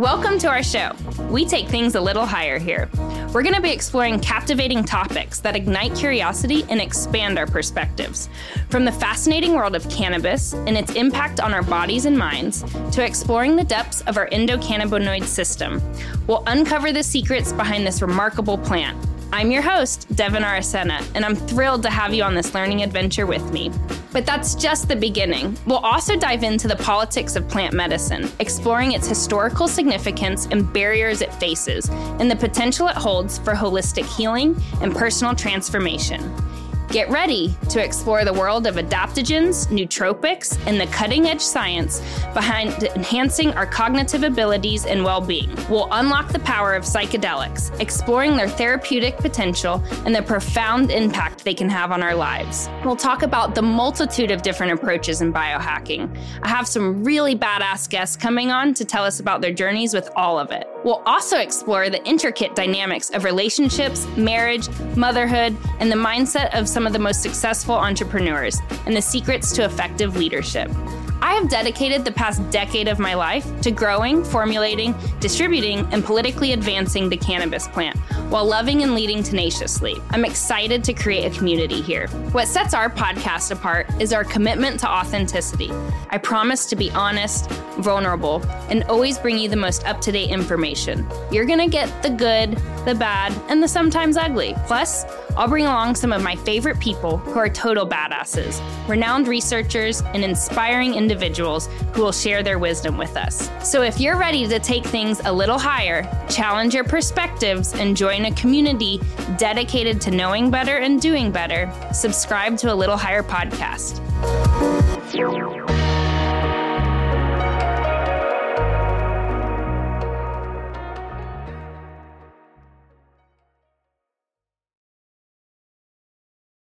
Welcome to our show. We take things a little higher here. We're going to be exploring captivating topics that ignite curiosity and expand our perspectives. From the fascinating world of cannabis and its impact on our bodies and minds, to exploring the depths of our endocannabinoid system, we'll uncover the secrets behind this remarkable plant I'm your host, Devin Aracena, and I'm thrilled to have you on this learning adventure with me. But that's just the beginning. We'll also dive into the politics of plant medicine, exploring its historical significance and barriers it faces, and the potential it holds for holistic healing and personal transformation. Get ready to explore the world of adaptogens, nootropics, and the cutting edge science behind enhancing our cognitive abilities and well being. We'll unlock the power of psychedelics, exploring their therapeutic potential and the profound impact they can have on our lives. We'll talk about the multitude of different approaches in biohacking. I have some really badass guests coming on to tell us about their journeys with all of it. We'll also explore the intricate dynamics of relationships, marriage, motherhood, and the mindset of some of the most successful entrepreneurs and the secrets to effective leadership. I have dedicated the past decade of my life to growing, formulating, distributing, and politically advancing the cannabis plant while loving and leading tenaciously. I'm excited to create a community here. What sets our podcast apart is our commitment to authenticity. I promise to be honest, vulnerable, and always bring you the most up to date information. You're going to get the good, the bad, and the sometimes ugly. Plus, I'll bring along some of my favorite people who are total badasses, renowned researchers, and inspiring individuals who will share their wisdom with us. So if you're ready to take things a little higher, challenge your perspectives, and join a community dedicated to knowing better and doing better, subscribe to a Little Higher podcast.